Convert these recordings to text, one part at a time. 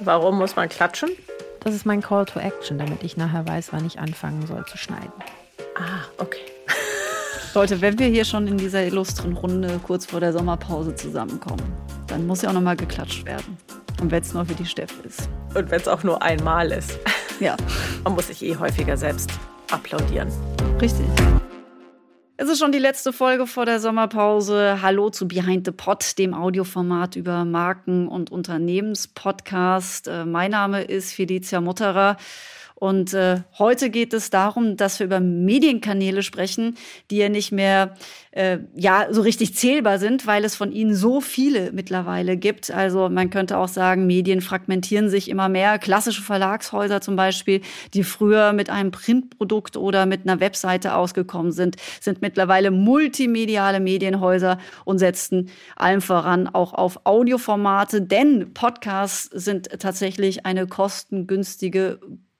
Warum muss man klatschen? Das ist mein Call to Action, damit ich nachher weiß, wann ich anfangen soll zu schneiden. Ah, okay. Leute, wenn wir hier schon in dieser illustren Runde kurz vor der Sommerpause zusammenkommen, dann muss ja auch nochmal geklatscht werden. Und wenn es nur für die Steff ist. Und wenn es auch nur einmal ist. Ja. Man muss sich eh häufiger selbst applaudieren. Richtig. Es ist schon die letzte Folge vor der Sommerpause. Hallo zu Behind the Pod, dem Audioformat über Marken- und Unternehmenspodcast. Äh, mein Name ist Felicia Mutterer. Und äh, heute geht es darum, dass wir über Medienkanäle sprechen, die ja nicht mehr äh, ja so richtig zählbar sind, weil es von ihnen so viele mittlerweile gibt. Also man könnte auch sagen, Medien fragmentieren sich immer mehr. Klassische Verlagshäuser zum Beispiel, die früher mit einem Printprodukt oder mit einer Webseite ausgekommen sind, sind mittlerweile multimediale Medienhäuser und setzen allem voran auch auf Audioformate, denn Podcasts sind tatsächlich eine kostengünstige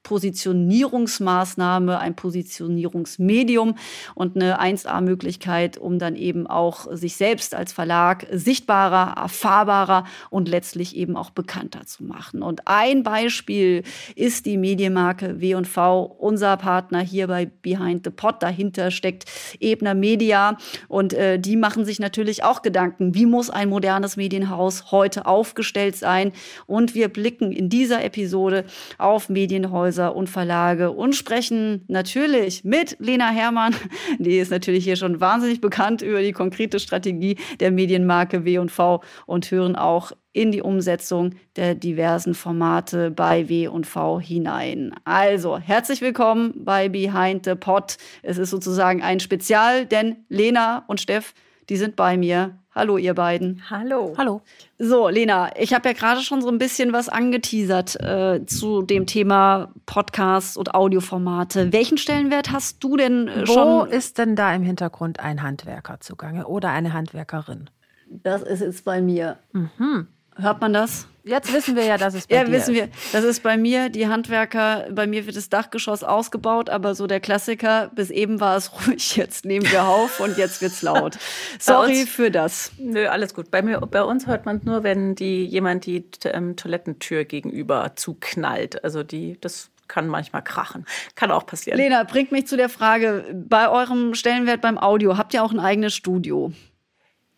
Positionierungsmaßnahme, ein Positionierungsmedium und eine 1A-Möglichkeit, um dann eben auch sich selbst als Verlag sichtbarer, erfahrbarer und letztlich eben auch bekannter zu machen. Und ein Beispiel ist die Medienmarke W&V, unser Partner hier bei Behind the Pot. Dahinter steckt Ebner Media und äh, die machen sich natürlich auch Gedanken, wie muss ein modernes Medienhaus heute aufgestellt sein? Und wir blicken in dieser Episode auf Medienhäuser Buchhäuser und Verlage und sprechen natürlich mit Lena Herrmann. Die ist natürlich hier schon wahnsinnig bekannt über die konkrete Strategie der Medienmarke W&V und hören auch in die Umsetzung der diversen Formate bei W&V hinein. Also, herzlich willkommen bei Behind the Pot. Es ist sozusagen ein Spezial, denn Lena und Steff, die sind bei mir Hallo, ihr beiden. Hallo. Hallo. So, Lena, ich habe ja gerade schon so ein bisschen was angeteasert äh, zu dem Thema Podcasts und Audioformate. Welchen Stellenwert hast du denn äh, Wo schon? Wo ist denn da im Hintergrund ein Handwerker zugange oder eine Handwerkerin? Das ist jetzt bei mir. Mhm. Hört man das? Jetzt wissen wir ja, dass es bei ja, dir wissen ist. wir. Das ist bei mir, die Handwerker, bei mir wird das Dachgeschoss ausgebaut, aber so der Klassiker, bis eben war es ruhig, jetzt nehmen wir auf und jetzt wird's laut. Sorry uns- für das. Nö, alles gut. Bei, mir, bei uns hört man nur, wenn die, jemand die ähm, Toilettentür gegenüber zuknallt. Also die, das kann manchmal krachen. Kann auch passieren. Lena, bringt mich zu der Frage, bei eurem Stellenwert beim Audio, habt ihr auch ein eigenes Studio?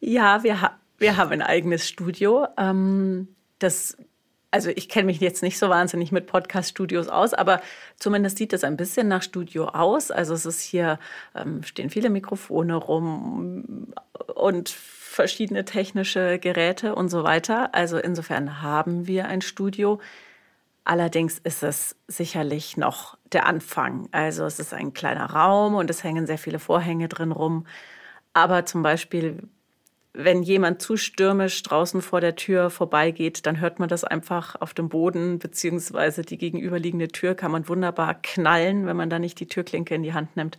Ja, wir, ha wir haben ein eigenes Studio. Ähm, das, also ich kenne mich jetzt nicht so wahnsinnig mit Podcast-Studios aus, aber zumindest sieht es ein bisschen nach Studio aus. Also es ist hier, ähm, stehen viele Mikrofone rum und verschiedene technische Geräte und so weiter. Also insofern haben wir ein Studio. Allerdings ist es sicherlich noch der Anfang. Also es ist ein kleiner Raum und es hängen sehr viele Vorhänge drin rum. Aber zum Beispiel, wenn jemand zu stürmisch draußen vor der Tür vorbeigeht, dann hört man das einfach auf dem Boden, beziehungsweise die gegenüberliegende Tür kann man wunderbar knallen, wenn man da nicht die Türklinke in die Hand nimmt.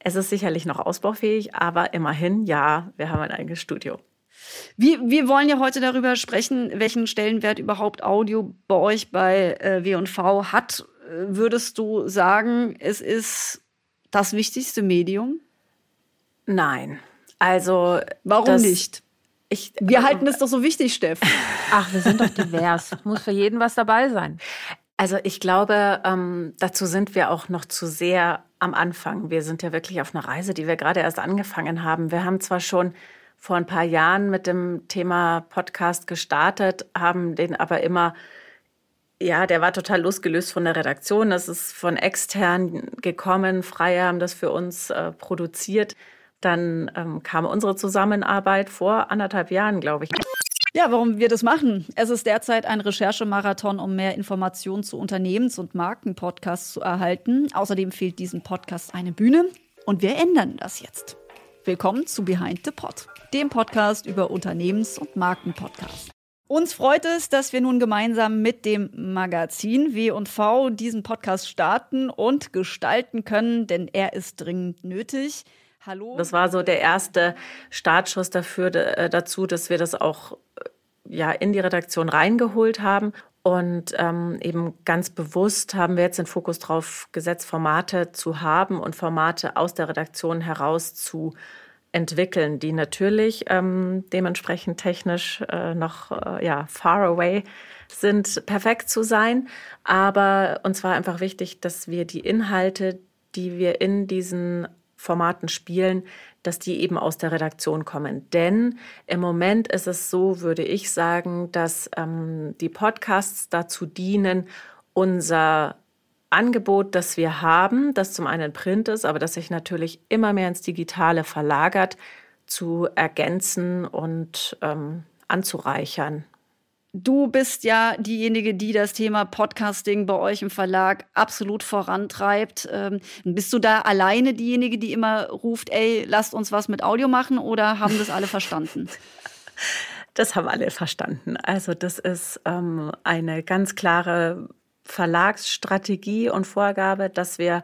Es ist sicherlich noch ausbaufähig, aber immerhin, ja, wir haben ein eigenes Studio. Wir, wir wollen ja heute darüber sprechen, welchen Stellenwert überhaupt Audio bei euch bei äh, W&V hat. Würdest du sagen, es ist das wichtigste Medium? Nein, also Warum das, nicht? Ich, Wir halten es doch so wichtig, Steff. Ach, wir sind doch divers. Muss für jeden was dabei sein. Also ich glaube, ähm, dazu sind wir auch noch zu sehr am Anfang. Wir sind ja wirklich auf einer Reise, die wir gerade erst angefangen haben. Wir haben zwar schon vor ein paar Jahren mit dem Thema Podcast gestartet, haben den aber immer, ja, der war total losgelöst von der Redaktion. Das ist von extern gekommen. Freie haben das für uns äh, produziert. Dann ähm, kam unsere Zusammenarbeit vor anderthalb Jahren, glaube ich. Ja, warum wir das machen. Es ist derzeit ein Recherchemarathon, um mehr Informationen zu Unternehmens- und Markenpodcasts zu erhalten. Außerdem fehlt diesem Podcast eine Bühne und wir ändern das jetzt. Willkommen zu Behind the Pod, dem Podcast über Unternehmens- und Markenpodcasts. Uns freut es, dass wir nun gemeinsam mit dem Magazin W&V diesen Podcast starten und gestalten können, denn er ist dringend nötig. Hallo. Das war so der erste Startschuss dafür, äh, dazu, dass wir das auch äh, ja, in die Redaktion reingeholt haben. Und ähm, eben ganz bewusst haben wir jetzt den Fokus darauf gesetzt, Formate zu haben und Formate aus der Redaktion heraus zu entwickeln, die natürlich ähm, dementsprechend technisch äh, noch äh, ja, far away sind, perfekt zu sein. Aber uns war einfach wichtig, dass wir die Inhalte, die wir in diesen Formaten spielen, dass die eben aus der Redaktion kommen. Denn im Moment ist es so, würde ich sagen, dass ähm, die Podcasts dazu dienen, unser Angebot, das wir haben, das zum einen Print ist, aber das sich natürlich immer mehr ins Digitale verlagert, zu ergänzen und ähm, anzureichern. Du bist ja diejenige, die das Thema Podcasting bei euch im Verlag absolut vorantreibt. Ähm, bist du da alleine diejenige, die immer ruft, ey, lasst uns was mit Audio machen oder haben das alle verstanden? Das haben alle verstanden. Also das ist ähm, eine ganz klare Verlagsstrategie und Vorgabe, dass wir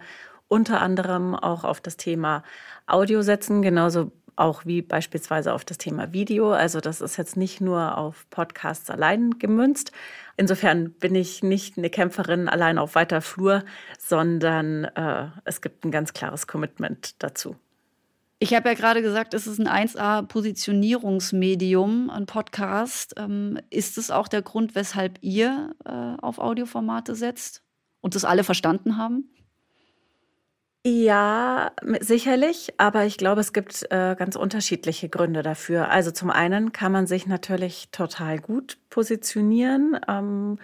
unter anderem auch auf das Thema Audio setzen, genauso auch wie beispielsweise auf das Thema Video. Also das ist jetzt nicht nur auf Podcasts allein gemünzt. Insofern bin ich nicht eine Kämpferin allein auf weiter Flur, sondern äh, es gibt ein ganz klares Commitment dazu. Ich habe ja gerade gesagt, es ist ein 1A-Positionierungsmedium, ein Podcast. Ähm, ist es auch der Grund, weshalb ihr äh, auf Audioformate setzt und das alle verstanden haben? Ja, sicherlich, aber ich glaube, es gibt äh, ganz unterschiedliche Gründe dafür. Also zum einen kann man sich natürlich total gut positionieren ähm,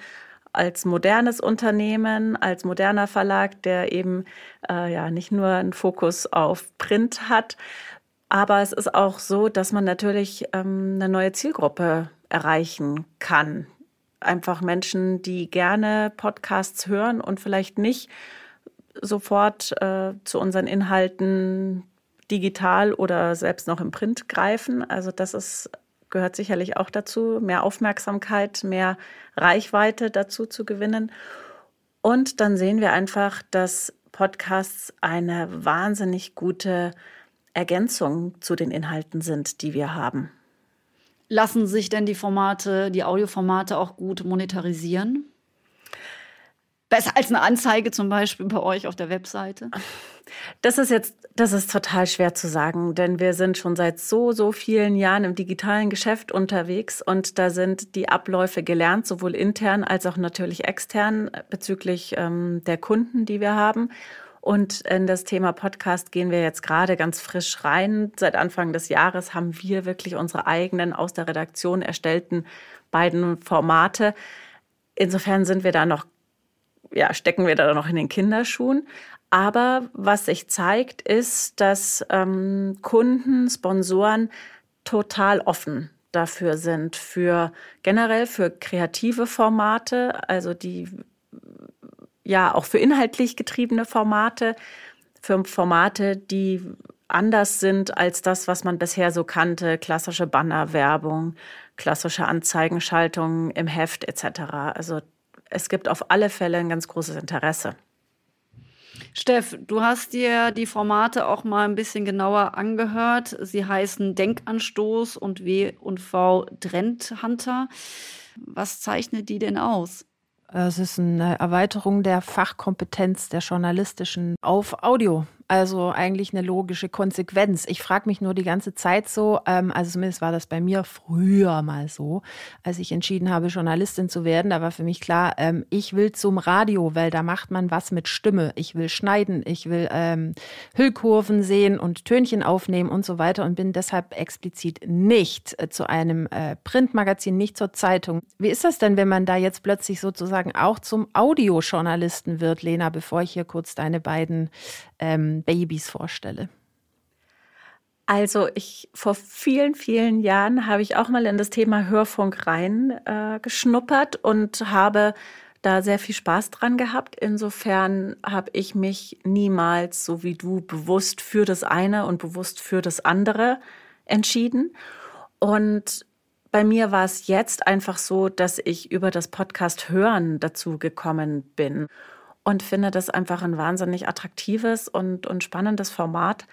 als modernes Unternehmen, als moderner Verlag, der eben äh, ja nicht nur einen Fokus auf Print hat, aber es ist auch so, dass man natürlich ähm, eine neue Zielgruppe erreichen kann. Einfach Menschen, die gerne Podcasts hören und vielleicht nicht sofort äh, zu unseren Inhalten digital oder selbst noch im Print greifen. Also das ist, gehört sicherlich auch dazu, mehr Aufmerksamkeit, mehr Reichweite dazu zu gewinnen. Und dann sehen wir einfach, dass Podcasts eine wahnsinnig gute Ergänzung zu den Inhalten sind, die wir haben. Lassen sich denn die Formate, die Audioformate auch gut monetarisieren? Besser als eine Anzeige zum Beispiel bei euch auf der Webseite? Das ist jetzt, das ist total schwer zu sagen, denn wir sind schon seit so, so vielen Jahren im digitalen Geschäft unterwegs und da sind die Abläufe gelernt, sowohl intern als auch natürlich extern bezüglich ähm, der Kunden, die wir haben. Und in das Thema Podcast gehen wir jetzt gerade ganz frisch rein. Seit Anfang des Jahres haben wir wirklich unsere eigenen aus der Redaktion erstellten beiden Formate. Insofern sind wir da noch ja, stecken wir da noch in den Kinderschuhen. Aber was sich zeigt, ist, dass ähm, Kunden, Sponsoren total offen dafür sind, für generell für kreative Formate, also die ja auch für inhaltlich getriebene Formate, für Formate, die anders sind als das, was man bisher so kannte, klassische Bannerwerbung, klassische Anzeigenschaltung im Heft etc. Also es gibt auf alle Fälle ein ganz großes Interesse. Steff, du hast dir die Formate auch mal ein bisschen genauer angehört. Sie heißen Denkanstoß und W und V Trendhunter. Was zeichnet die denn aus? Es ist eine Erweiterung der Fachkompetenz der journalistischen auf Audio. Also eigentlich eine logische Konsequenz. Ich frage mich nur die ganze Zeit so, ähm, also zumindest war das bei mir früher mal so, als ich entschieden habe, Journalistin zu werden, da war für mich klar, ähm, ich will zum Radio, weil da macht man was mit Stimme. Ich will schneiden, ich will ähm, Hüllkurven sehen und Tönchen aufnehmen und so weiter und bin deshalb explizit nicht äh, zu einem äh, Printmagazin, nicht zur Zeitung. Wie ist das denn, wenn man da jetzt plötzlich sozusagen auch zum Audiojournalisten wird, Lena, bevor ich hier kurz deine beiden ähm, Babys vorstelle? Also ich vor vielen, vielen Jahren habe ich auch mal in das Thema Hörfunk rein äh, geschnuppert und habe da sehr viel Spaß dran gehabt. Insofern habe ich mich niemals, so wie du, bewusst für das eine und bewusst für das andere entschieden. Und bei mir war es jetzt einfach so, dass ich über das Podcast Hören dazu gekommen bin und finde das einfach ein wahnsinnig attraktives und, und spannendes Format.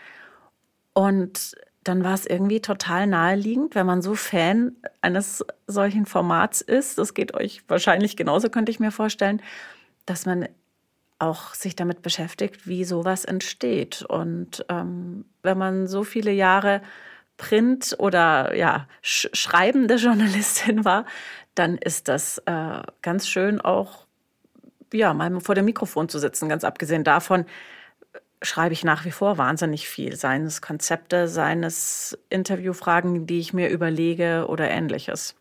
Und dann war es irgendwie total naheliegend, wenn man so Fan eines solchen Formats ist, das geht euch wahrscheinlich genauso, könnte ich mir vorstellen, dass man auch sich damit beschäftigt, wie sowas entsteht. Und ähm, wenn man so viele Jahre Print oder ja, sch schreibende Journalistin war, dann ist das äh, ganz schön auch, ja, mal vor dem Mikrofon zu sitzen. Ganz abgesehen davon äh, schreibe ich nach wie vor wahnsinnig viel. Seien es Konzepte, seien es Interviewfragen, die ich mir überlege oder ähnliches.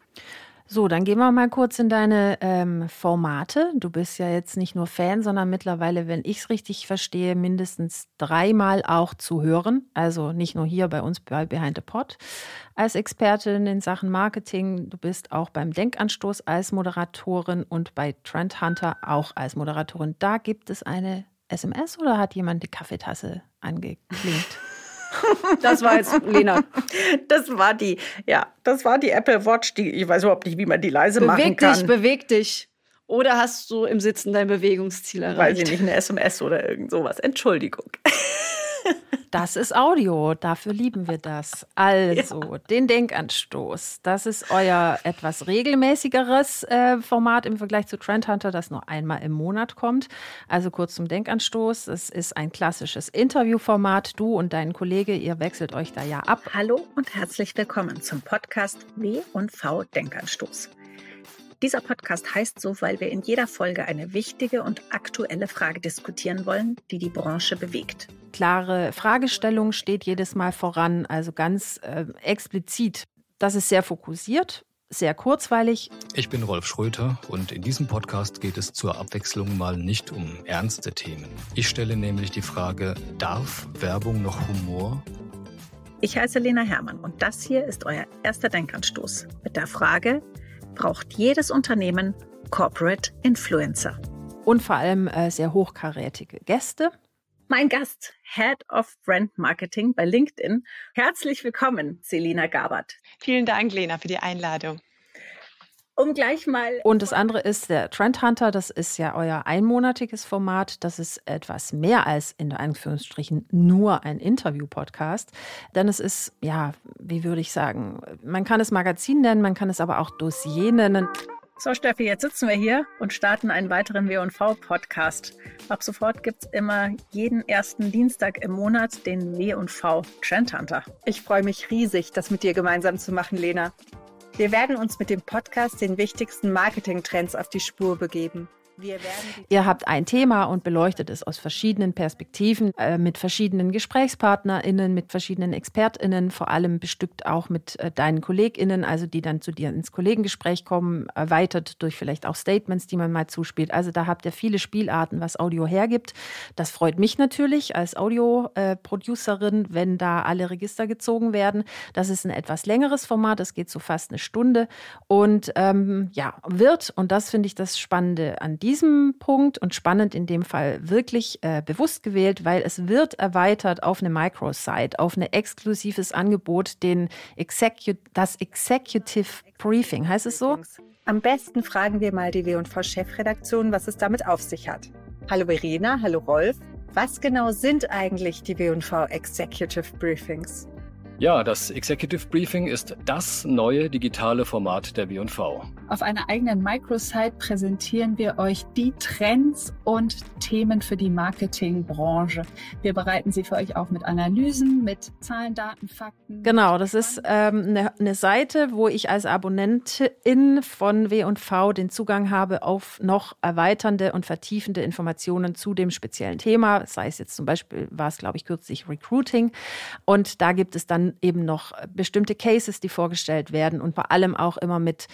So, dann gehen wir mal kurz in deine ähm, Formate. Du bist ja jetzt nicht nur Fan, sondern mittlerweile, wenn ich es richtig verstehe, mindestens dreimal auch zu hören. Also nicht nur hier bei uns bei Behind the Pod als Expertin in Sachen Marketing. Du bist auch beim Denkanstoß als Moderatorin und bei Trend Hunter auch als Moderatorin. Da gibt es eine SMS oder hat jemand die Kaffeetasse angeklingt? Das war jetzt Lena. Das war die, ja, das war die Apple Watch. Die, ich weiß überhaupt nicht, wie man die leise beweg machen kann. Beweg dich, beweg dich. Oder hast du im Sitzen dein Bewegungsziel erreicht? Weiß ich nicht, eine SMS oder irgend sowas. Entschuldigung. Das ist Audio, dafür lieben wir das. Also, ja. den Denkanstoß. Das ist euer etwas regelmäßigeres äh, Format im Vergleich zu Trend Hunter, das nur einmal im Monat kommt. Also kurz zum Denkanstoß. Es ist ein klassisches Interviewformat. Du und dein Kollege, ihr wechselt euch da ja ab. Hallo und herzlich willkommen zum Podcast W und V Denkanstoß. Dieser Podcast heißt so, weil wir in jeder Folge eine wichtige und aktuelle Frage diskutieren wollen, die die Branche bewegt. Klare Fragestellung steht jedes Mal voran, also ganz äh, explizit. Das ist sehr fokussiert, sehr kurzweilig. Ich bin Rolf Schröter und in diesem Podcast geht es zur Abwechslung mal nicht um ernste Themen. Ich stelle nämlich die Frage, darf Werbung noch Humor? Ich heiße Lena Hermann und das hier ist euer erster Denkanstoß mit der Frage, braucht jedes Unternehmen Corporate Influencer. Und vor allem äh, sehr hochkarätige Gäste. Mein Gast, Head of Brand Marketing bei LinkedIn. Herzlich willkommen, Selina Gabert. Vielen Dank, Lena, für die Einladung um gleich mal. Und das andere ist der Trend Hunter. Das ist ja euer einmonatiges Format. Das ist etwas mehr als in Anführungsstrichen nur ein Interview-Podcast. Denn es ist, ja, wie würde ich sagen, man kann es Magazin nennen, man kann es aber auch Dossier nennen. So, Steffi, jetzt sitzen wir hier und starten einen weiteren W&V-Podcast. Ab sofort gibt es immer jeden ersten Dienstag im Monat den W&V Trend Hunter. Ich freue mich riesig, das mit dir gemeinsam zu machen, Lena. Wir werden uns mit dem Podcast den wichtigsten Marketingtrends auf die Spur begeben. Ihr habt ein Thema und beleuchtet es aus verschiedenen Perspektiven, äh, mit verschiedenen GesprächspartnerInnen, mit verschiedenen ExpertInnen, vor allem bestückt auch mit äh, deinen KollegInnen, also die dann zu dir ins Kollegengespräch kommen, erweitert durch vielleicht auch Statements, die man mal zuspielt. Also da habt ihr viele Spielarten, was Audio hergibt. Das freut mich natürlich als Audio-Producerin, wenn da alle Register gezogen werden. Das ist ein etwas längeres Format, das geht so fast eine Stunde und ähm, ja, wird, und das finde ich das Spannende an diesem diesem Punkt und spannend in dem Fall wirklich äh, bewusst gewählt, weil es wird erweitert auf eine Microsite, auf ein exklusives Angebot, den Execu das Executive Briefing. Heißt es so? Am besten fragen wir mal die W&V-Chefredaktion, was es damit auf sich hat. Hallo Verena, hallo Rolf. Was genau sind eigentlich die W&V Executive Briefings? Ja, das Executive Briefing ist das neue digitale Format der W&V. Auf einer eigenen Microsite präsentieren wir euch die Trends und Themen für die Marketingbranche. Wir bereiten sie für euch auf mit Analysen, mit Zahlen, Daten, Fakten. Genau, das ist ähm, eine, eine Seite, wo ich als Abonnentin von W&V den Zugang habe auf noch erweiternde und vertiefende Informationen zu dem speziellen Thema. Sei es jetzt zum Beispiel, war es glaube ich kürzlich Recruiting. Und da gibt es dann eben noch bestimmte Cases, die vorgestellt werden und vor allem auch immer mit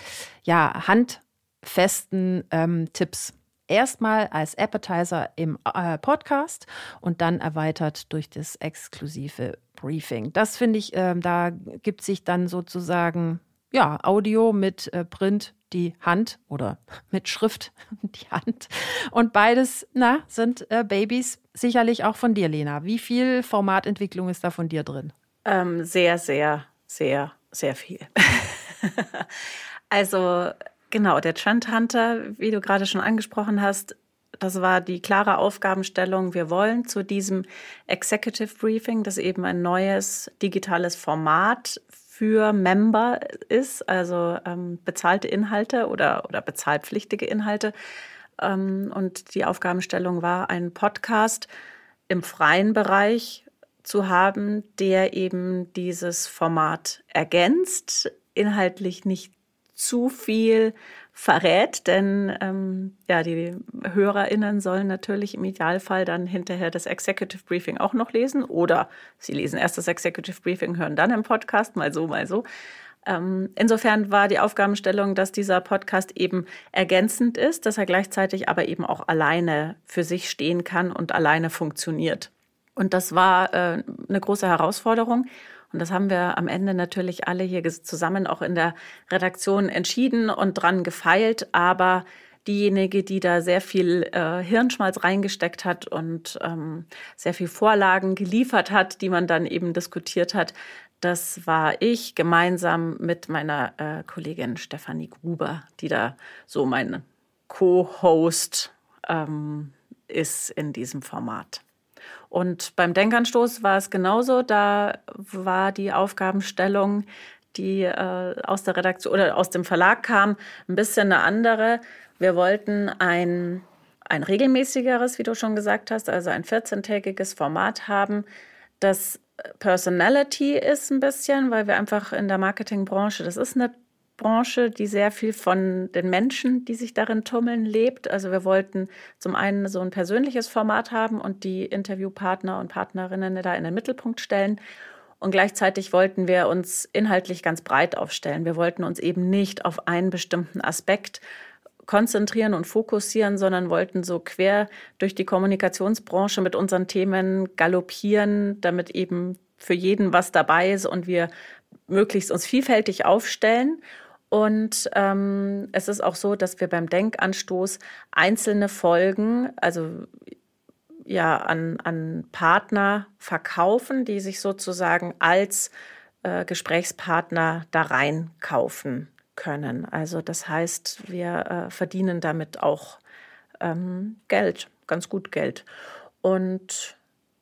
ja, handfesten ähm, Tipps. Erstmal als Appetizer im äh, Podcast und dann erweitert durch das exklusive Briefing. Das finde ich, äh, da gibt sich dann sozusagen ja, Audio mit äh, Print die Hand oder mit Schrift die Hand. Und beides, na, sind äh, Babys sicherlich auch von dir, Lena. Wie viel Formatentwicklung ist da von dir drin? Ähm, sehr, sehr, sehr, sehr viel. also genau, der Trend Hunter, wie du gerade schon angesprochen hast, das war die klare Aufgabenstellung. Wir wollen zu diesem Executive Briefing, das eben ein neues digitales Format für Member ist, also ähm, bezahlte Inhalte oder, oder bezahlpflichtige Inhalte, Ähm, und die Aufgabenstellung war, einen Podcast im freien Bereich zu haben, der eben dieses Format ergänzt, inhaltlich nicht zu viel verrät, denn ähm, ja, die HörerInnen sollen natürlich im Idealfall dann hinterher das Executive Briefing auch noch lesen oder sie lesen erst das Executive Briefing, hören dann im Podcast, mal so, mal so. Ähm, insofern war die Aufgabenstellung, dass dieser Podcast eben ergänzend ist, dass er gleichzeitig aber eben auch alleine für sich stehen kann und alleine funktioniert. Und das war äh, eine große Herausforderung. Und das haben wir am Ende natürlich alle hier zusammen auch in der Redaktion entschieden und dran gefeilt. Aber diejenige, die da sehr viel äh, Hirnschmalz reingesteckt hat und ähm, sehr viel Vorlagen geliefert hat, die man dann eben diskutiert hat, das war ich gemeinsam mit meiner äh, Kollegin Stefanie Gruber, die da so mein Co-Host ähm, ist in diesem Format. Und beim Denkanstoß war es genauso. Da war die Aufgabenstellung, die äh, aus der Redaktion oder aus dem Verlag kam, ein bisschen eine andere. Wir wollten ein, ein regelmäßigeres, wie du schon gesagt hast, also ein 14-tägiges Format haben, das Personality ist ein bisschen, weil wir einfach in der Marketingbranche, das ist eine Branche, die sehr viel von den Menschen, die sich darin tummeln, lebt. Also wir wollten zum einen so ein persönliches Format haben und die Interviewpartner und Partnerinnen da in den Mittelpunkt stellen. Und gleichzeitig wollten wir uns inhaltlich ganz breit aufstellen. Wir wollten uns eben nicht auf einen bestimmten Aspekt konzentrieren und fokussieren, sondern wollten so quer durch die Kommunikationsbranche mit unseren Themen galoppieren, damit eben für jeden was dabei ist und wir möglichst uns vielfältig aufstellen. Und ähm, es ist auch so, dass wir beim Denkanstoß einzelne Folgen, also ja, an, an Partner verkaufen, die sich sozusagen als äh, Gesprächspartner da reinkaufen können. Also das heißt, wir äh, verdienen damit auch ähm, Geld, ganz gut Geld. Und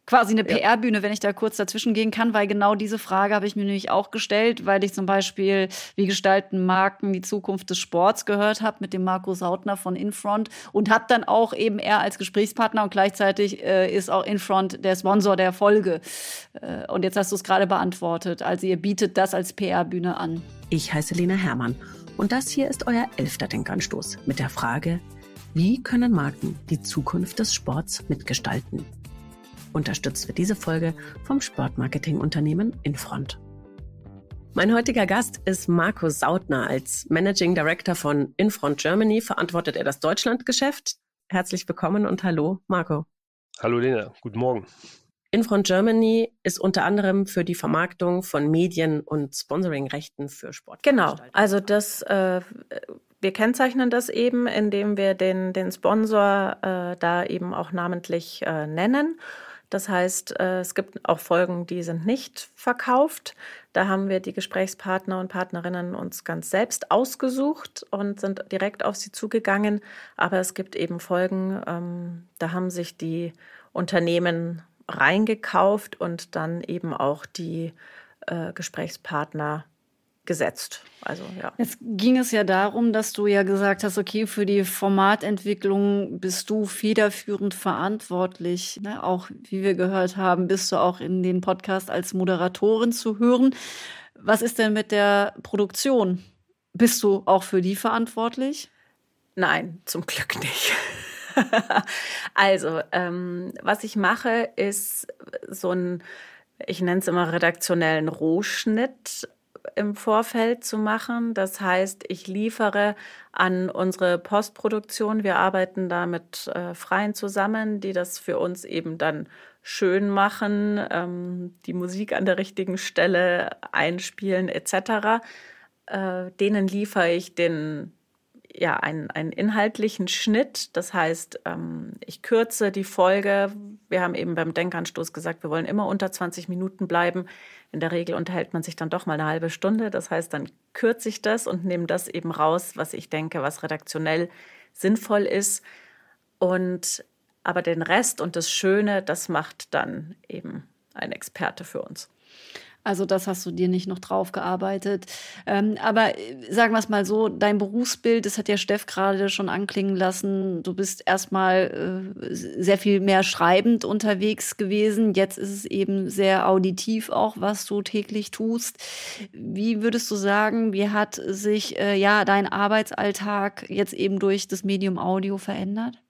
quasi eine PR-Bühne, wenn ich da kurz dazwischen gehen kann, weil genau diese Frage habe ich mir nämlich auch gestellt, weil ich zum Beispiel, wie gestalten Marken die Zukunft des Sports gehört habe mit dem Marco Sautner von Infront und habe dann auch eben er als Gesprächspartner und gleichzeitig äh, ist auch Infront der Sponsor der Folge. Äh, und jetzt hast du es gerade beantwortet. Also ihr bietet das als PR-Bühne an. Ich heiße Lena Hermann und das hier ist euer elfter Denkanstoß mit der Frage, wie können Marken die Zukunft des Sports mitgestalten? Unterstützt wird diese Folge vom Sportmarketingunternehmen Infront. Mein heutiger Gast ist Markus Sautner. Als Managing Director von Infront Germany verantwortet er das Deutschlandgeschäft. Herzlich willkommen und hallo, Marco. Hallo Lena, guten Morgen. Infront Germany ist unter anderem für die Vermarktung von Medien- und Sponsoringrechten für Sport. Genau, also das, äh, wir kennzeichnen das eben, indem wir den, den Sponsor äh, da eben auch namentlich äh, nennen. Das heißt, äh, es gibt auch Folgen, die sind nicht verkauft. Da haben wir die Gesprächspartner und Partnerinnen uns ganz selbst ausgesucht und sind direkt auf sie zugegangen. Aber es gibt eben Folgen, ähm, da haben sich die Unternehmen reingekauft und dann eben auch die äh, Gesprächspartner gesetzt. Also ja. Jetzt ging es ja darum, dass du ja gesagt hast, okay, für die Formatentwicklung bist du federführend verantwortlich. Ne? Auch wie wir gehört haben, bist du auch in den Podcast als Moderatorin zu hören. Was ist denn mit der Produktion? Bist du auch für die verantwortlich? Nein, zum Glück nicht. also, ähm, was ich mache, ist so ein, ich nenne es immer redaktionellen Rohschnitt im Vorfeld zu machen. Das heißt, ich liefere an unsere Postproduktion. Wir arbeiten da mit äh, Freien zusammen, die das für uns eben dann schön machen, ähm, die Musik an der richtigen Stelle einspielen etc. Äh, denen liefere ich den ja, einen, einen inhaltlichen Schnitt. Das heißt, ähm, ich kürze die Folge. Wir haben eben beim Denkanstoß gesagt, wir wollen immer unter 20 Minuten bleiben. In der Regel unterhält man sich dann doch mal eine halbe Stunde. Das heißt, dann kürze ich das und nehme das eben raus, was ich denke, was redaktionell sinnvoll ist. Und aber den Rest und das Schöne, das macht dann eben ein Experte für uns. Also das hast du dir nicht noch drauf gearbeitet. Ähm, aber äh, sagen wir es mal so, dein Berufsbild, das hat ja Steff gerade schon anklingen lassen. Du bist erstmal äh, sehr viel mehr schreibend unterwegs gewesen. Jetzt ist es eben sehr auditiv auch, was du täglich tust. Wie würdest du sagen, wie hat sich äh, ja dein Arbeitsalltag jetzt eben durch das Medium Audio verändert?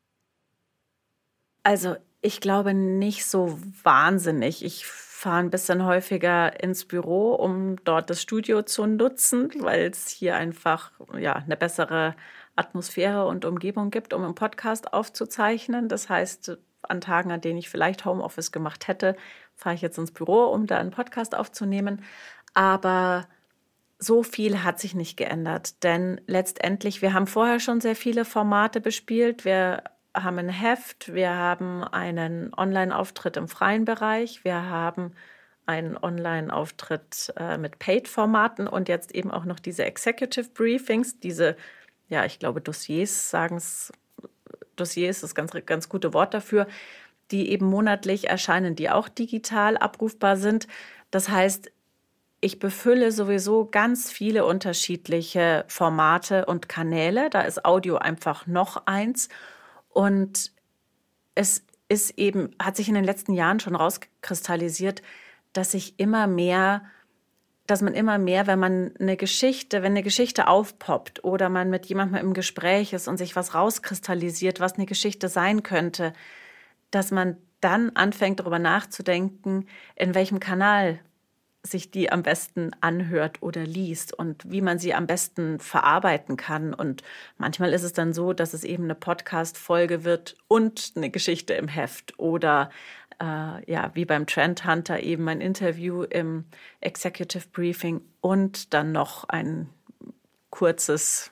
Also ich glaube nicht so wahnsinnig. Ich fahre ein bisschen häufiger ins Büro, um dort das Studio zu nutzen, weil es hier einfach ja, eine bessere Atmosphäre und Umgebung gibt, um einen Podcast aufzuzeichnen. Das heißt, an Tagen, an denen ich vielleicht Homeoffice gemacht hätte, fahre ich jetzt ins Büro, um da einen Podcast aufzunehmen. Aber so viel hat sich nicht geändert, denn letztendlich, wir haben vorher schon sehr viele Formate bespielt. Wir haben ein Heft, wir haben einen Online-Auftritt im freien Bereich, wir haben einen Online-Auftritt äh, mit Paid-Formaten und jetzt eben auch noch diese Executive Briefings, diese, ja, ich glaube, Dossiers sagen es, Dossiers ist das ganz, ganz gute Wort dafür, die eben monatlich erscheinen, die auch digital abrufbar sind. Das heißt, ich befülle sowieso ganz viele unterschiedliche Formate und Kanäle. Da ist Audio einfach noch eins. Und es ist eben, hat sich in den letzten Jahren schon rauskristallisiert, dass sich immer mehr, dass man immer mehr, wenn man eine Geschichte, wenn eine Geschichte aufpoppt oder man mit jemandem im Gespräch ist und sich was rauskristallisiert, was eine Geschichte sein könnte, dass man dann anfängt darüber nachzudenken, in welchem Kanal sich die am besten anhört oder liest und wie man sie am besten verarbeiten kann. Und manchmal ist es dann so, dass es eben eine Podcast-Folge wird und eine Geschichte im Heft oder äh, ja, wie beim Trend Hunter eben ein Interview im Executive Briefing und dann noch ein kurzes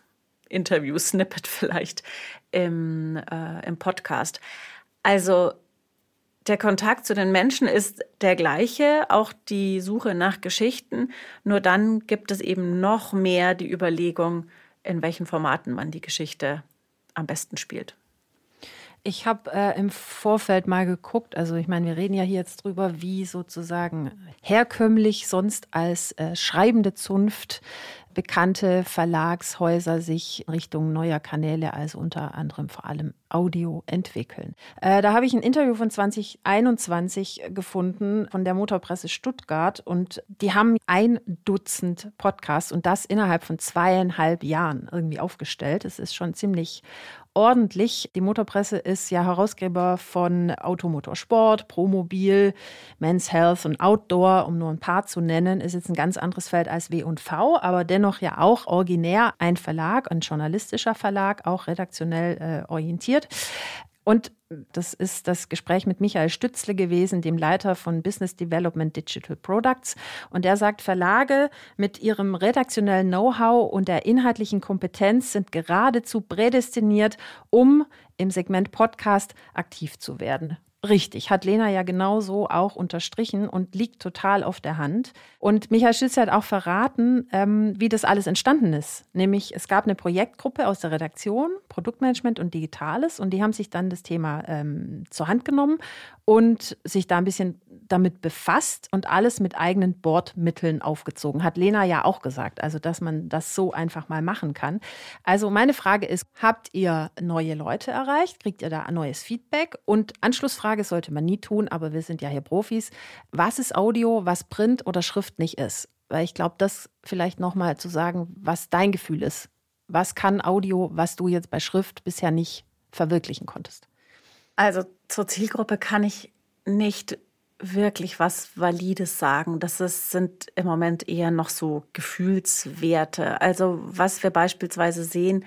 Interview-Snippet vielleicht im, äh, im Podcast. Also der Kontakt zu den Menschen ist der gleiche, auch die Suche nach Geschichten. Nur dann gibt es eben noch mehr die Überlegung, in welchen Formaten man die Geschichte am besten spielt. Ich habe äh, im Vorfeld mal geguckt, also ich meine, wir reden ja hier jetzt drüber, wie sozusagen herkömmlich sonst als äh, schreibende Zunft bekannte Verlagshäuser sich Richtung neuer Kanäle, also unter anderem vor allem Audio, entwickeln. Äh, da habe ich ein Interview von 2021 gefunden von der Motorpresse Stuttgart und die haben ein Dutzend Podcasts und das innerhalb von zweieinhalb Jahren irgendwie aufgestellt. Es ist schon ziemlich ordentlich. Die Motorpresse ist ja Herausgeber von Automotorsport, Promobil, Men's Health und Outdoor, um nur ein paar zu nennen. Ist jetzt ein ganz anderes Feld als W&V, aber dennoch ja auch originär ein Verlag, ein journalistischer Verlag, auch redaktionell äh, orientiert. Und das ist das Gespräch mit Michael Stützle gewesen, dem Leiter von Business Development Digital Products. Und er sagt, Verlage mit ihrem redaktionellen Know-how und der inhaltlichen Kompetenz sind geradezu prädestiniert, um im Segment Podcast aktiv zu werden. Richtig, hat Lena ja genauso auch unterstrichen und liegt total auf der Hand. Und Michael Schütze hat auch verraten, ähm, wie das alles entstanden ist. Nämlich, es gab eine Projektgruppe aus der Redaktion, Produktmanagement und Digitales, und die haben sich dann das Thema ähm, zur Hand genommen und sich da ein bisschen damit befasst und alles mit eigenen Bordmitteln aufgezogen. Hat Lena ja auch gesagt, also dass man das so einfach mal machen kann. Also meine Frage ist, habt ihr neue Leute erreicht? Kriegt ihr da neues Feedback? Und Anschlussfrage sollte man nie tun, aber wir sind ja hier Profis. Was ist Audio, was Print oder Schrift nicht ist? Weil ich glaube, das vielleicht nochmal zu sagen, was dein Gefühl ist. Was kann Audio, was du jetzt bei Schrift bisher nicht verwirklichen konntest? Also zur Zielgruppe kann ich nicht wirklich was Valides sagen. Das ist, sind im Moment eher noch so Gefühlswerte. Also was wir beispielsweise sehen,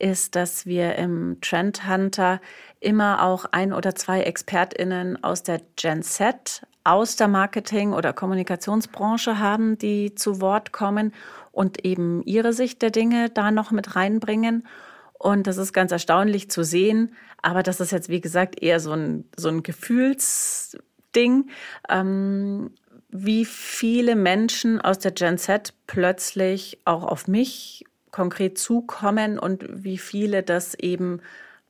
ist, dass wir im Trend Hunter immer auch ein oder zwei ExpertInnen aus der Gen Z, aus der Marketing- oder Kommunikationsbranche haben, die zu Wort kommen und eben ihre Sicht der Dinge da noch mit reinbringen. Und das ist ganz erstaunlich zu sehen. Aber das ist jetzt, wie gesagt, eher so ein, so ein Gefühlsding. Ähm, wie viele Menschen aus der Gen Z plötzlich auch auf mich konkret zukommen und wie viele das eben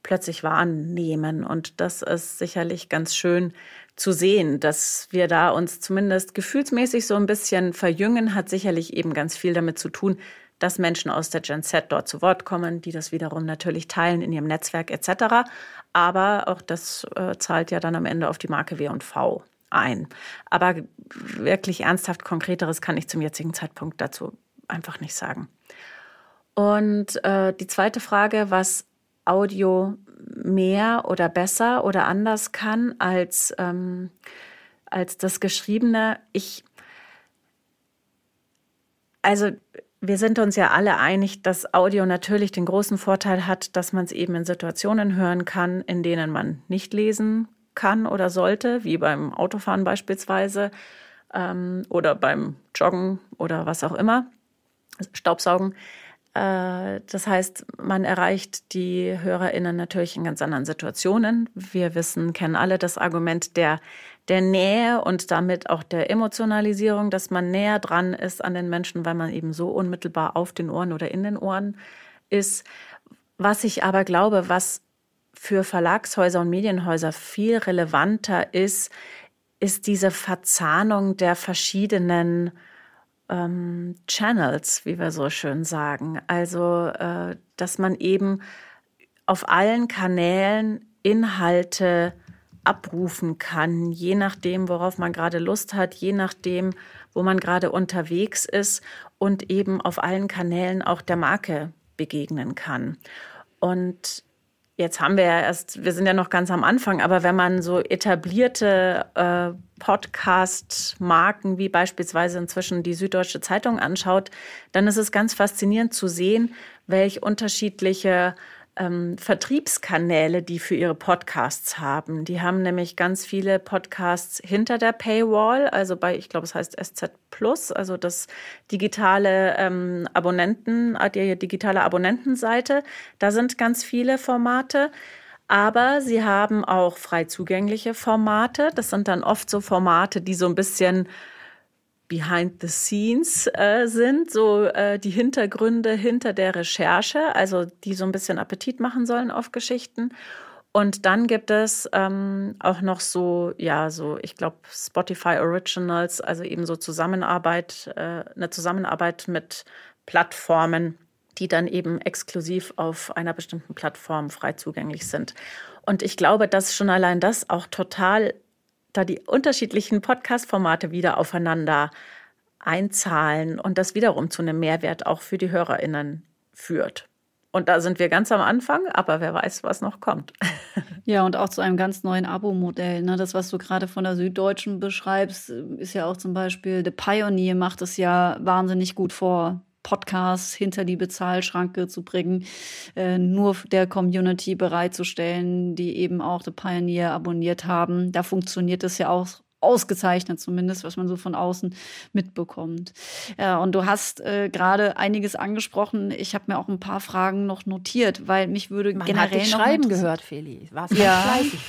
plötzlich wahrnehmen. Und das ist sicherlich ganz schön zu sehen, dass wir da uns zumindest gefühlsmäßig so ein bisschen verjüngen, hat sicherlich eben ganz viel damit zu tun, dass Menschen aus der Gen Z dort zu Wort kommen, die das wiederum natürlich teilen in ihrem Netzwerk etc. Aber auch das äh, zahlt ja dann am Ende auf die Marke W&V ein. Aber wirklich ernsthaft Konkreteres kann ich zum jetzigen Zeitpunkt dazu einfach nicht sagen. Und äh, die zweite Frage, was Audio mehr oder besser oder anders kann als, ähm, als das Geschriebene. Ich, also wir sind uns ja alle einig, dass Audio natürlich den großen Vorteil hat, dass man es eben in Situationen hören kann, in denen man nicht lesen kann oder sollte, wie beim Autofahren beispielsweise ähm, oder beim Joggen oder was auch immer, Staubsaugen. Äh, das heißt, man erreicht die HörerInnen natürlich in ganz anderen Situationen. Wir wissen, kennen alle das Argument der, der Nähe und damit auch der Emotionalisierung, dass man näher dran ist an den Menschen, weil man eben so unmittelbar auf den Ohren oder in den Ohren ist. Was ich aber glaube, was für Verlagshäuser und Medienhäuser viel relevanter ist, ist diese Verzahnung der verschiedenen ähm, Channels, wie wir so schön sagen. Also, äh, dass man eben auf allen Kanälen Inhalte abrufen kann, je nachdem, worauf man gerade Lust hat, je nachdem, wo man gerade unterwegs ist und eben auf allen Kanälen auch der Marke begegnen kann. Und Jetzt haben wir ja erst, wir sind ja noch ganz am Anfang, aber wenn man so etablierte äh, Podcast-Marken wie beispielsweise inzwischen die Süddeutsche Zeitung anschaut, dann ist es ganz faszinierend zu sehen, welch unterschiedliche ähm, Vertriebskanäle, die für ihre Podcasts haben. Die haben nämlich ganz viele Podcasts hinter der Paywall, also bei, ich glaube, es heißt SZ Plus, also das digitale ähm, Abonnenten, äh, die digitale Abonnentenseite. Da sind ganz viele Formate. Aber sie haben auch frei zugängliche Formate. Das sind dann oft so Formate, die so ein bisschen behind the scenes äh, sind, so äh, die Hintergründe hinter der Recherche, also die so ein bisschen Appetit machen sollen auf Geschichten. Und dann gibt es ähm, auch noch so, ja, so, ich glaube, Spotify Originals, also eben so Zusammenarbeit, äh, eine Zusammenarbeit mit Plattformen, die dann eben exklusiv auf einer bestimmten Plattform frei zugänglich sind. Und ich glaube, dass schon allein das auch total da die unterschiedlichen Podcast-Formate wieder aufeinander einzahlen und das wiederum zu einem Mehrwert auch für die HörerInnen führt. Und da sind wir ganz am Anfang, aber wer weiß, was noch kommt. Ja, und auch zu einem ganz neuen Abo-Modell. Ne? Das, was du gerade von der Süddeutschen beschreibst, ist ja auch zum Beispiel, The Pioneer macht es ja wahnsinnig gut vor. Podcasts hinter die Bezahlschranke zu bringen, äh, nur der Community bereitzustellen, die eben auch The Pioneer abonniert haben. Da funktioniert es ja auch ausgezeichnet zumindest, was man so von außen mitbekommt. Ja, und du hast äh, gerade einiges angesprochen. Ich habe mir auch ein paar Fragen noch notiert, weil mich würde man generell hat dich noch schreiben gehört, Feli. Warst ja, fleißig.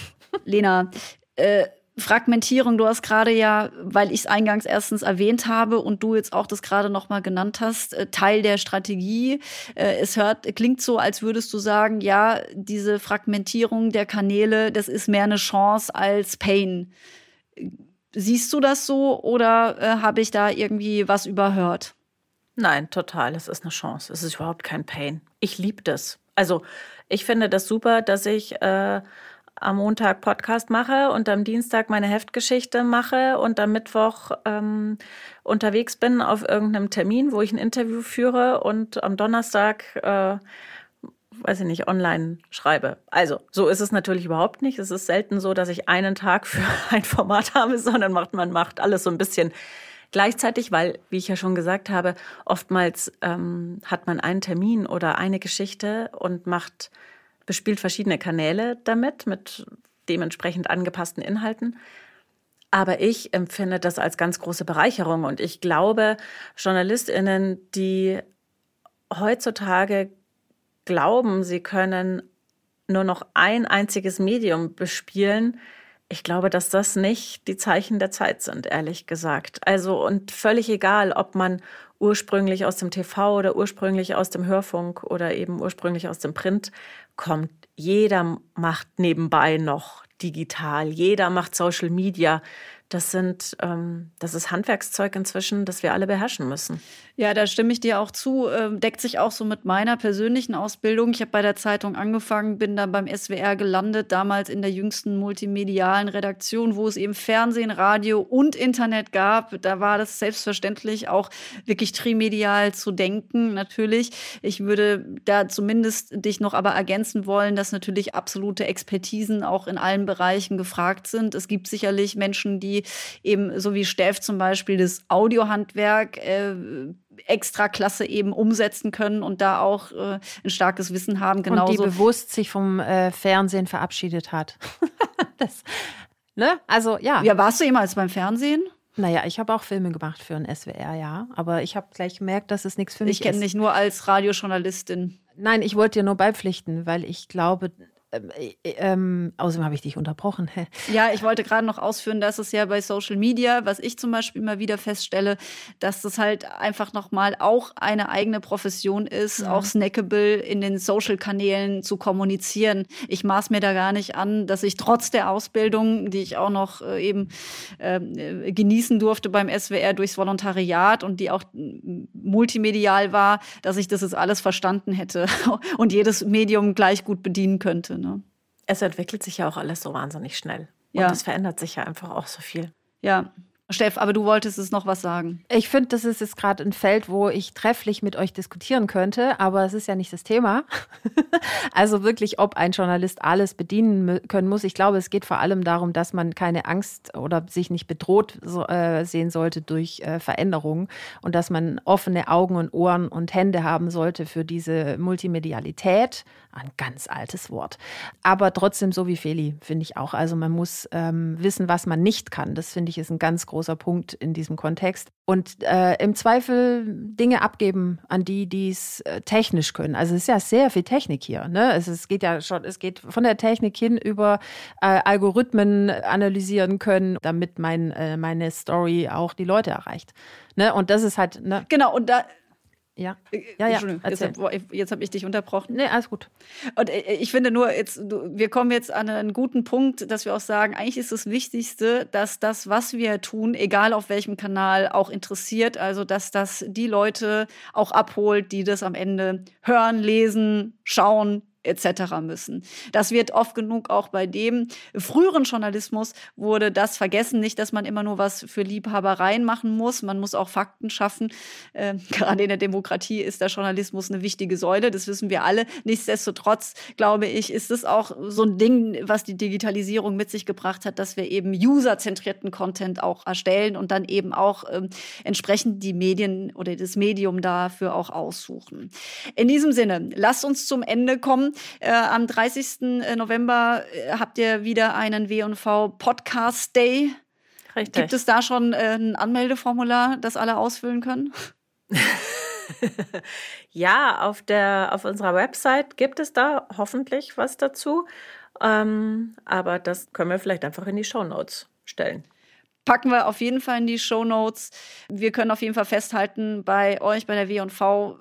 Lena, äh, Fragmentierung, du hast gerade ja, weil ich es eingangs erstens erwähnt habe und du jetzt auch das gerade noch mal genannt hast, äh, Teil der Strategie. Äh, es hört klingt so, als würdest du sagen, ja, diese Fragmentierung der Kanäle, das ist mehr eine Chance als Pain. Siehst du das so oder äh, habe ich da irgendwie was überhört? Nein, total. Es ist eine Chance. Es ist überhaupt kein Pain. Ich liebe das. Also ich finde das super, dass ich äh, am Montag Podcast mache und am Dienstag meine Heftgeschichte mache und am Mittwoch ähm, unterwegs bin auf irgendeinem Termin, wo ich ein Interview führe und am Donnerstag, äh, weiß ich nicht, online schreibe. Also, so ist es natürlich überhaupt nicht. Es ist selten so, dass ich einen Tag für ein Format habe, sondern macht, man macht alles so ein bisschen gleichzeitig, weil, wie ich ja schon gesagt habe, oftmals ähm, hat man einen Termin oder eine Geschichte und macht bespielt verschiedene Kanäle damit, mit dementsprechend angepassten Inhalten. Aber ich empfinde das als ganz große Bereicherung und ich glaube, Journalistinnen, die heutzutage glauben, sie können nur noch ein einziges Medium bespielen, Ich glaube, dass das nicht die Zeichen der Zeit sind, ehrlich gesagt. Also und völlig egal, ob man ursprünglich aus dem TV oder ursprünglich aus dem Hörfunk oder eben ursprünglich aus dem Print kommt. Jeder macht nebenbei noch digital, jeder macht Social Media. Das sind, ähm, das ist Handwerkszeug inzwischen, das wir alle beherrschen müssen. Ja, da stimme ich dir auch zu. Ähm, deckt sich auch so mit meiner persönlichen Ausbildung. Ich habe bei der Zeitung angefangen, bin dann beim SWR gelandet, damals in der jüngsten multimedialen Redaktion, wo es eben Fernsehen, Radio und Internet gab. Da war das selbstverständlich auch wirklich trimedial zu denken, natürlich. Ich würde da zumindest dich noch aber ergänzen wollen, dass natürlich absolute Expertisen auch in allen Bereichen gefragt sind. Es gibt sicherlich Menschen, die eben, so wie Steff zum Beispiel, das Audiohandwerk äh, extra Klasse eben umsetzen können und da auch äh, ein starkes Wissen haben. Genauso. Und die bewusst sich vom äh, Fernsehen verabschiedet hat. das, ne? Also ja. Ja, warst du jemals beim Fernsehen? Naja, ich habe auch Filme gemacht für ein SWR, ja. Aber ich habe gleich gemerkt, dass es nichts für mich ich ist. Ich kenne dich nur als Radiojournalistin. Nein, ich wollte dir nur beipflichten, weil ich glaube, äh, ähm, außerdem habe ich dich unterbrochen. ja, ich wollte gerade noch ausführen, dass es ja bei Social Media, was ich zum Beispiel immer wieder feststelle, dass das halt einfach nochmal auch eine eigene Profession ist, ja. auch snackable in den Social-Kanälen zu kommunizieren. Ich maß mir da gar nicht an, dass ich trotz der Ausbildung, die ich auch noch äh, eben äh, genießen durfte beim SWR durchs Volontariat und die auch multimedial war, dass ich das jetzt alles verstanden hätte und jedes Medium gleich gut bedienen könnte. Ne? Es entwickelt sich ja auch alles so wahnsinnig schnell. Und ja. es verändert sich ja einfach auch so viel. Ja, Steff, aber du wolltest es noch was sagen. Ich finde, das ist jetzt gerade ein Feld, wo ich trefflich mit euch diskutieren könnte, aber es ist ja nicht das Thema. also wirklich, ob ein Journalist alles bedienen können muss. Ich glaube, es geht vor allem darum, dass man keine Angst oder sich nicht bedroht so, äh, sehen sollte durch äh, Veränderungen und dass man offene Augen und Ohren und Hände haben sollte für diese Multimedialität. Ein ganz altes Wort. Aber trotzdem so wie Feli, finde ich auch. Also man muss ähm, wissen, was man nicht kann. Das finde ich ist ein ganz großes großer Punkt in diesem Kontext. Und äh, im Zweifel Dinge abgeben an die, die es äh, technisch können. Also es ist ja sehr viel Technik hier. Ne? Es, es geht ja schon, es geht von der Technik hin über äh, Algorithmen analysieren können, damit mein, äh, meine Story auch die Leute erreicht. Ne? Und das ist halt. Ne? Genau, und da, ja, äh, ja, ja. Jetzt, jetzt habe ich dich unterbrochen. Nee, alles gut. Und äh, ich finde nur, jetzt, wir kommen jetzt an einen guten Punkt, dass wir auch sagen, eigentlich ist das Wichtigste, dass das, was wir tun, egal auf welchem Kanal, auch interessiert. Also, dass das die Leute auch abholt, die das am Ende hören, lesen, schauen, etc. müssen. Das wird oft genug auch bei dem früheren Journalismus wurde das vergessen, nicht, dass man immer nur was für Liebhabereien machen muss, man muss auch Fakten schaffen. Äh, gerade in der Demokratie ist der Journalismus eine wichtige Säule, das wissen wir alle. Nichtsdestotrotz glaube ich, ist es auch so ein Ding, was die Digitalisierung mit sich gebracht hat, dass wir eben userzentrierten Content auch erstellen und dann eben auch ähm, entsprechend die Medien oder das Medium dafür auch aussuchen. In diesem Sinne, lasst uns zum Ende kommen. Äh, am 30. Äh, November äh, habt ihr wieder einen W&V Podcast Day. Richtig. Gibt es da schon äh, ein Anmeldeformular, das alle ausfüllen können? ja, auf, der, auf unserer Website gibt es da hoffentlich was dazu. Ähm, aber das können wir vielleicht einfach in die Show Notes stellen packen wir auf jeden Fall in die Show Notes. Wir können auf jeden Fall festhalten, bei euch, bei der W&V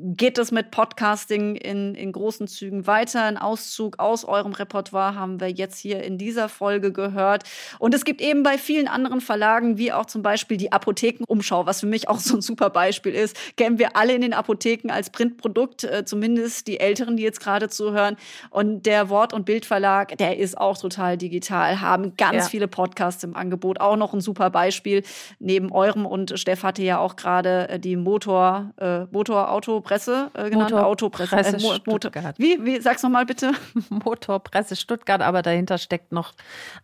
geht es mit Podcasting in, in großen Zügen weiter. Ein Auszug aus eurem Repertoire haben wir jetzt hier in dieser Folge gehört. Und es gibt eben bei vielen anderen Verlagen, wie auch zum Beispiel die Apothekenumschau, was für mich auch so ein super Beispiel ist, kennen wir alle in den Apotheken als Printprodukt, äh, zumindest die Älteren, die jetzt gerade zuhören. Und der Wort- und Bildverlag, der ist auch total digital, haben ganz ja. viele Podcasts im Angebot. Auch noch ein super Beispiel neben eurem. Und Steff hatte ja auch gerade äh, die Motor, äh, Motorauto Presse äh, genannt, Motor Autopresse. Presse äh, Mo Motor. Wie, wie, sag's nochmal bitte? Motorpresse Stuttgart, aber dahinter steckt noch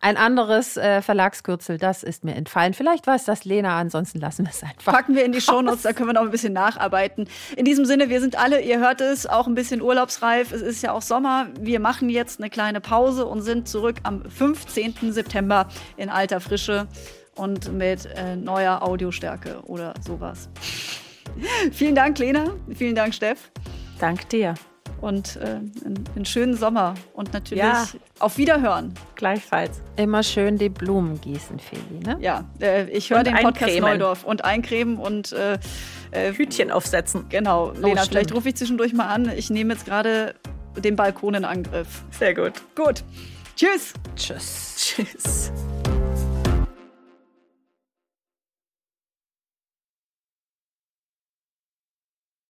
ein anderes äh, Verlagskürzel. Das ist mir entfallen. Vielleicht weiß das Lena, ansonsten lassen wir es einfach. Packen wir in die Shownotes, da können wir noch ein bisschen nacharbeiten. In diesem Sinne, wir sind alle, ihr hört es, auch ein bisschen urlaubsreif. Es ist ja auch Sommer. Wir machen jetzt eine kleine Pause und sind zurück am 15. September in alter Frische und mit äh, neuer Audiostärke oder sowas. Vielen Dank, Lena. Vielen Dank, Steff. Dank dir. und äh, einen, schönen Sommer und natürlich ja. auf Wiederhören. Gleichfalls. Immer schön die Blumen gießen, Feli, ne? Ja, äh, ich höre den Podcast eincremen. Neudorf und eincremen und äh, äh, Hütchen aufsetzen. Genau, oh, Lena, vielleicht rufe ich zwischendurch mal an. Ich nehme jetzt gerade den Balkon in Angriff. Sehr gut. Gut. Tschüss. Tschüss. Tschüss.